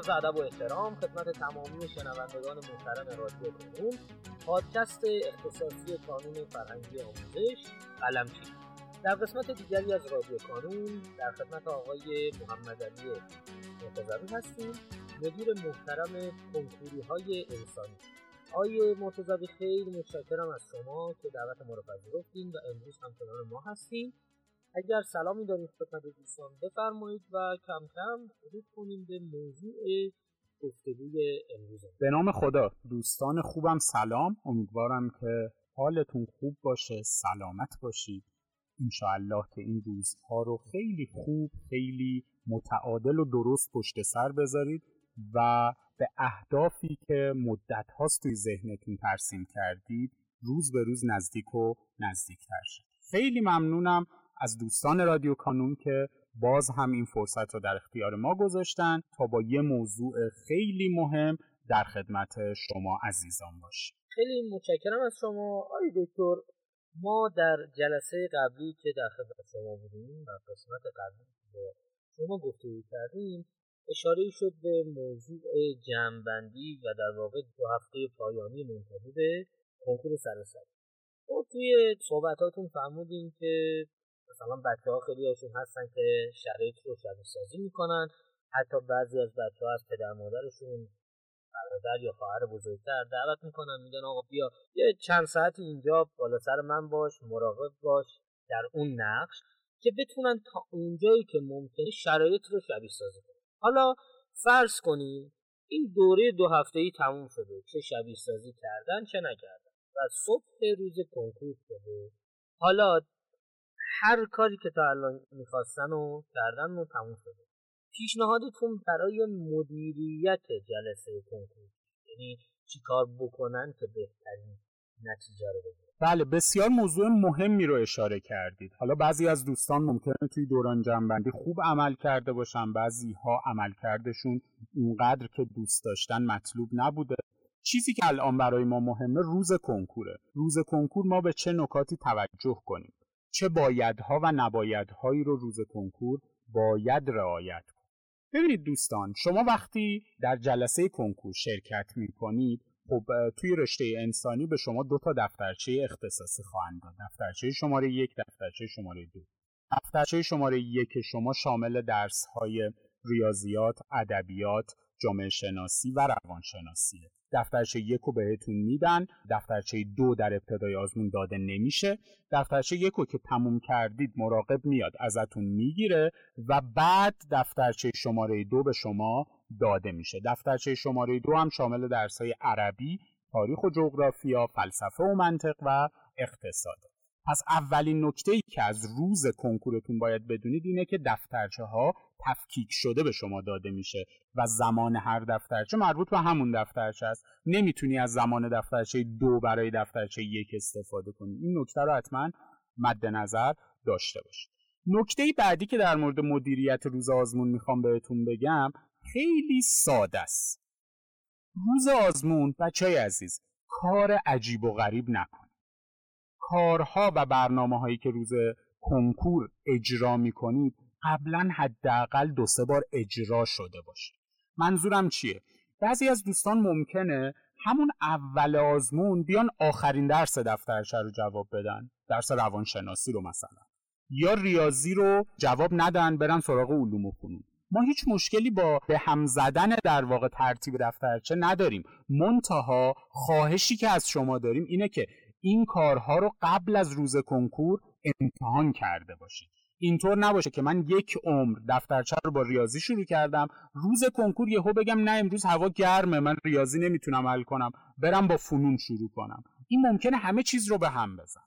عرض ادب و احترام خدمت تمامی شنوندگان محترم رادیو کنون پادکست اختصاصی کانون فرهنگی آموزش قلمچی. در قسمت دیگری از رادیو کانون در خدمت آقای محمد علی مرتضوی هستیم مدیر محترم کنکوری های انسانی. آقای مرتضوی خیلی متشکرم از شما که دعوت ما رو پذیرفتین و امروز هم کنار ما هستیم اگر سلامی دارید خدمت دوستان بفرمایید و کم کم ورود کنیم به موضوع گفتگوی امروز. به نام خدا. دوستان خوبم سلام. امیدوارم که حالتون خوب باشه سلامت باشید. انشاءالله که این روزها رو خیلی خوب خیلی متعادل و درست پشت سر بذارید و به اهدافی که مدت هاست توی ذهنتون ترسیم کردید روز به روز نزدیک و نزدیکتر شد خیلی ممنونم. از دوستان رادیو کانون که باز هم این فرصت رو در اختیار ما گذاشتن تا با یه موضوع خیلی مهم در خدمت شما عزیزان باشیم. خیلی متشکرم از شما. آقای دکتر ما در جلسه قبلی که در خدمت شما بودیم و قسمت قبلی که شما گفتگو کردیم اشاره شد به موضوع جمعبندی و در واقع دو هفته پایانی منتهی به کنکور سراسری و توی صحبتاتون فرمودین که مثلا بچه ها خیلی هاشون هستن که شرایط رو شبیه سازی می‌کنن. حتی بعضی از بچه ها از پدر مادرشون برادر یا خواهر بزرگتر دعوت می‌کنن میگن آقا بیا یه چند ساعتی اینجا بالا سر من باش مراقب باش در اون نقش که بتونن تا اونجایی که ممکنه شرایط رو شبیه سازی کنن. حالا فرض کنیم این دوره دو هفته ای تموم شده چه شبیه سازی کردن چه نکردن. و صبح روز کنکور شده. حالا هر کاری که تا الان می‌خواستن و کردن و تموم شده. پیشنهادتون برای مدیریت جلسه کنکور. یعنی چیکار بکنن که بهترین نتیجه رو بگیرن. بله بسیار موضوع مهمی رو اشاره کردید. حالا بعضی از دوستان ممکنه توی دوران جنبندی خوب عمل کرده باشن بعضی ها عمل کردشون اونقدر که دوست داشتن مطلوب نبوده. چیزی که الان برای ما مهمه روز کنکوره. روز کنکور ما به چه نکاتی توجه کنیم؟ چه بایدها و نبایدهایی رو روز کنکور باید رعایت کنید ببینید دوستان شما وقتی در جلسه کنکور شرکت می کنید خب توی رشته انسانی به شما دو تا دفترچه اختصاصی خواهند داد. دفترچه شماره یک دفترچه شماره دو. دفترچه شماره یک شما شامل درس های ریاضیات ادبیات جامعه شناسی و روانشناسیه دفترچه یک رو بهتون میدن. دفترچه دو در ابتدای آزمون داده نمیشه. دفترچه یک رو که تموم کردید مراقب میاد ازتون می‌گیره و بعد دفترچه شماره دو به شما داده میشه. دفترچه شماره دو هم شامل درسهای عربی تاریخ و جغرافیا فلسفه و منطق و اقتصاده پس اولین نکته ای که از روز کنکورتون باید بدونید اینه که دفترچه ها تفکیک شده به شما داده میشه و زمان هر دفترچه مربوط به همون دفترچه است. نمی‌تونی از زمان دفترچه دو برای دفترچه یک استفاده کنی. این نکته رو حتما مد نظر داشته باشید. نکته بعدی که در مورد مدیریت روز آزمون می‌خوام بهتون بگم خیلی ساده است. روز آزمون بچه های عزیز کار عجیب و غریب نکن. کارها و برنامه هایی که روز کنکور اجرا می کنید قبلا حداقل دو سه بار اجرا شده باشه. منظورم چیه؟ بعضی از دوستان ممکنه همون اول آزمون بیان آخرین درس دفترچه رو جواب بدن درس روانشناسی رو مثلا. یا ریاضی رو جواب ندن برن سراغ علوم و فنون. ما هیچ مشکلی با به هم زدن در واقع ترتیب دفترچه نداریم. منتها خواهشی که از شما داریم اینه که این کارها رو قبل از روز کنکور امتحان کرده باشید. اینطور نباشه که من یک عمر دفترچه رو با ریاضی شروع کردم. روز کنکور یهو بگم نه امروز هوا گرمه من ریاضی نمی‌تونم حل کنم. برم با فنون شروع کنم. این ممکنه همه چیز رو به هم بزن.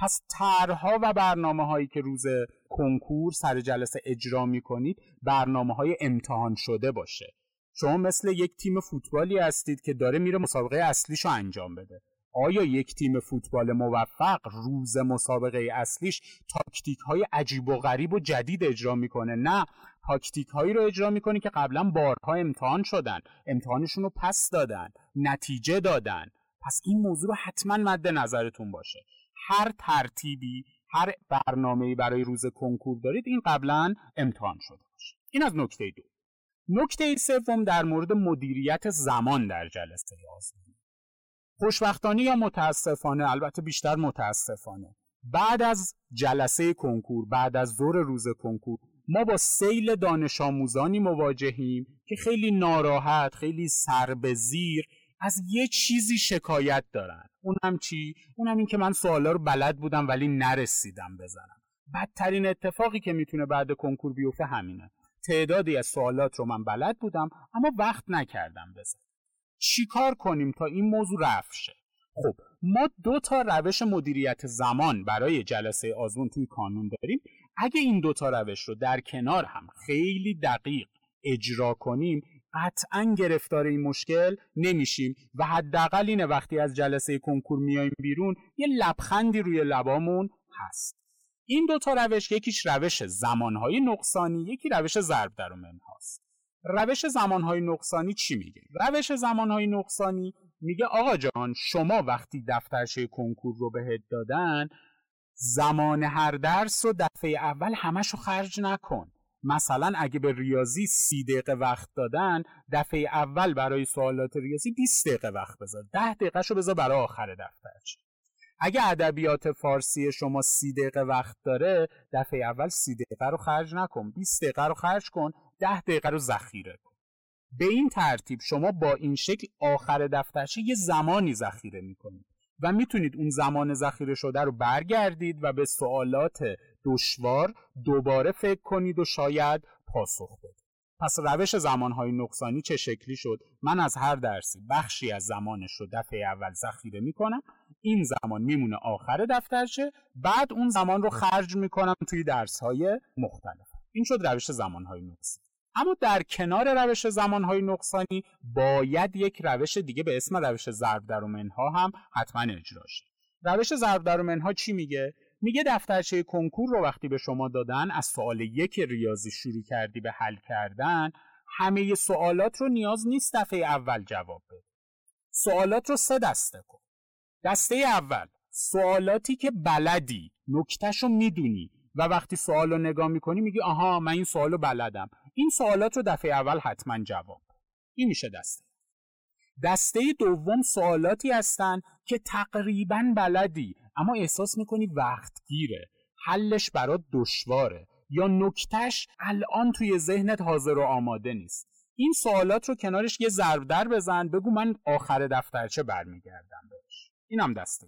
پس طرحها و برنامه هایی که روز کنکور سر جلسه اجرا می کنید برنامه های امتحان شده باشه. شما مثل یک تیم فوتبالی هستید که داره میره مسابقه اصلیش رو انجام بده. آیا یک تیم فوتبال موفق روز مسابقه اصلیش تاکتیک های عجیب و غریب و جدید اجرا می‌کنه؟ نه تاکتیک هایی رو اجرا می‌کنه که قبلا بارها امتحان شدن امتحانشون رو پس دادن نتیجه دادن. پس این موضوع رو حتما مد نظرتون باشه. هر ترتیبی هر برنامه‌ای برای روز کنکور دارید این قبلا امتحان شده باشه. این از نکته دو. نکته سوم در مورد مدیریت زمان در جلسه آزمون. خوشبختانه یا متاسفانه البته بیشتر متاسفانه. بعد از جلسه کنکور بعد از دور روز کنکور ما با سیل دانش آموزانی مواجهیم که خیلی ناراحت خیلی سر به زیر از یه چیزی شکایت دارن. اونم چی؟ اونم این که من سوالا رو بلد بودم ولی نرسیدم بزنم. بدترین اتفاقی که می‌تونه بعد کنکور بیفته همینه. تعدادی از سوالات رو من بلد بودم اما وقت نکردم بزنم. چیکار کنیم تا این موضوع رفع شه؟ خب ما دو تا روش مدیریت زمان برای جلسه آزمون توی کانون داریم. اگه این دو تا روش رو در کنار هم خیلی دقیق اجرا کنیم قطعا گرفتار این مشکل نمیشیم و حداقل اینه وقتی از جلسه کنکور میایم بیرون یه لبخندی روی لبامون هست. این دو تا روش یکیش روش زمانهای نقصانی یکی روش ضرب در هاست روش زمانهای نقصانی چی میگه؟ روش زمانهای نقصانی میگه آقا جان شما وقتی دفترچه کنکور رو بهت دادن زمان هر درس رو دفعه اول همش رو خرج نکن. مثلا اگه به ریاضی سی دقیقه وقت دادن دفعه اول برای سوالات ریاضی 20 دقیقه وقت بذار. 10 دقیقه رو بذار برای آخر دفترچه. اگه ادبیات فارسی شما سی دقیقه وقت داره دفعه اول سی دقیقه رو خرج نکن. 20 دقیقه رو خرج کن. 10 دقیقه رو ذخیره کن. به این ترتیب شما با این شکل آخر دفترچه یه زمانی ذخیره می‌کنید و می‌تونید اون زمان ذخیره شده رو برگردید و به سوالات دشوار دوباره فکر کنید و شاید پاسخ بدید. پس روش زمانهای نقصانی چه شکلی شد؟ من از هر درسی بخشی از زمانش رو دفعه اول ذخیره می‌کنم. این زمان میمونه آخر دفترچه. بعد اون زمان رو خرج می‌کنم توی درسهای مختلف. این شد روش زمانهای نقصانی. اما در کنار روش زمانهای نقصانی باید یک روش دیگه به اسم روش ضرب در منها هم حتما اجرا شه. روش ضرب در منها چی میگه؟ میگه دفترچه کنکور رو وقتی به شما دادن از سوال یک ریاضی شروع کردی به حل کردن همه سوالات رو نیاز نیست دفعه اول جواب بده. سوالات رو سه دسته کن. دسته اول سوالاتی که بلدی نکتش رو می‌دونی و وقتی سوال رو نگاه می‌کنی میگی آها من این سوال رو بلدم. این سوالات رو دفعه اول حتما جواب. این میشه دسته. دسته دوم سوالاتی هستن که تقریبا بلدی اما احساس می‌کنی وقتگیره. حلش برات دشواره. یا نکتش الان توی ذهنت حاضر و آماده نیست. این سوالات رو کنارش یه ضرب در بزن بگو من آخر دفترچه برمیگردم بهش. اینم دسته.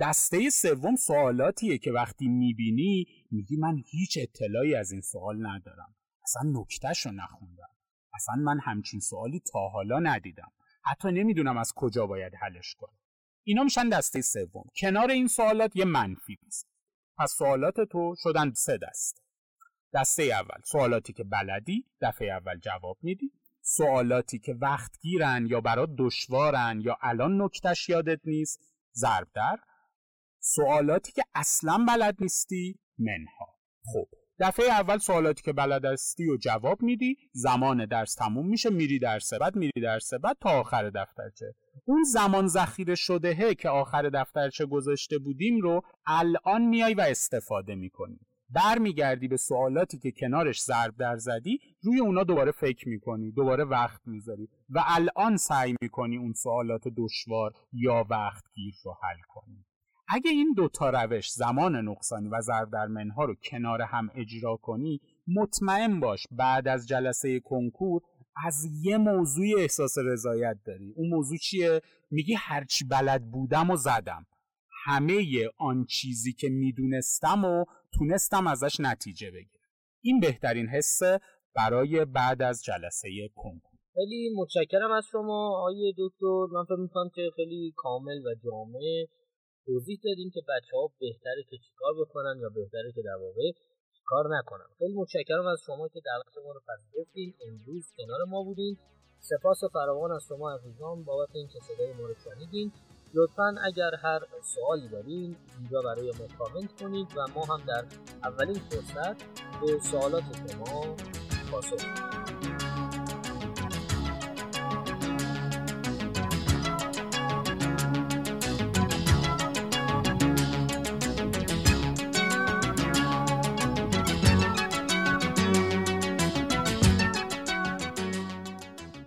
دسته سوم سوالاتیه که وقتی می‌بینی میگی من هیچ اطلاعی از این سوال ندارم. اصلا نکتهش رو نخوندم. اصلا من همچین سوالی تا حالا ندیدم. حتی نمی‌دونم از کجا باید حلش کنم. اینا میشن دسته سوم. کنار این سوالات یه منفی بیست پس سوالات تو شدن سه دسته دسته اول سوالاتی که بلدی دفعه اول جواب میدی. سوالاتی که وقت گیرن یا برات دشوارن یا الان نکتش یادت نیست ضرب در. سوالاتی که اصلا بلد نیستی منها. خب. دفعه اول سوالاتی که بلد هستی و جواب میدی زمان درس تموم میشه میری درس بعد میری درس بعد تا آخر دفترچه. اون زمان ذخیره شدهه که آخر دفترچه گذاشته بودیم رو الان میای و استفاده می‌کنی. برمیگردی به سوالاتی که کنارش ضرب در زدی روی اونا دوباره فکر می‌کنی دوباره وقت می‌ذاری و الان سعی می‌کنی اون سوالات دشوار یا وقت گیر رو حل کنی. اگه این دوتا روش زمان نقصانی و ضرب در منها رو کنار هم اجرا کنی مطمئن باش بعد از جلسه کنکور از یه موضوع احساس رضایت داری. اون موضوع چیه؟ میگی هرچی بلد بودم و زدم. همه آن چیزی که می‌دونستم و تونستم ازش نتیجه بگیرم. این بهترین حسه برای بعد از جلسه کنکور. خیلی متشکرم از شما آقای دکتر. من فکر می‌کنم که خیلی کامل و جامع توضیح دادیم که بچه ها بهتره که چیکار بکنن یا بهتره که در واقع کار نکنن. خیلی متشکرم از شما که دعوت ما رو پذیرفتین. امروز کنار ما بودین. سپاس فراوان از شما عزیزان بابت اینکه صدای ما رو شنیدین. لطفا اگر هر سوالی دارین اینجا برای ما کامنت کنید و ما هم در اولین فرصت به سوالات شما پاسخ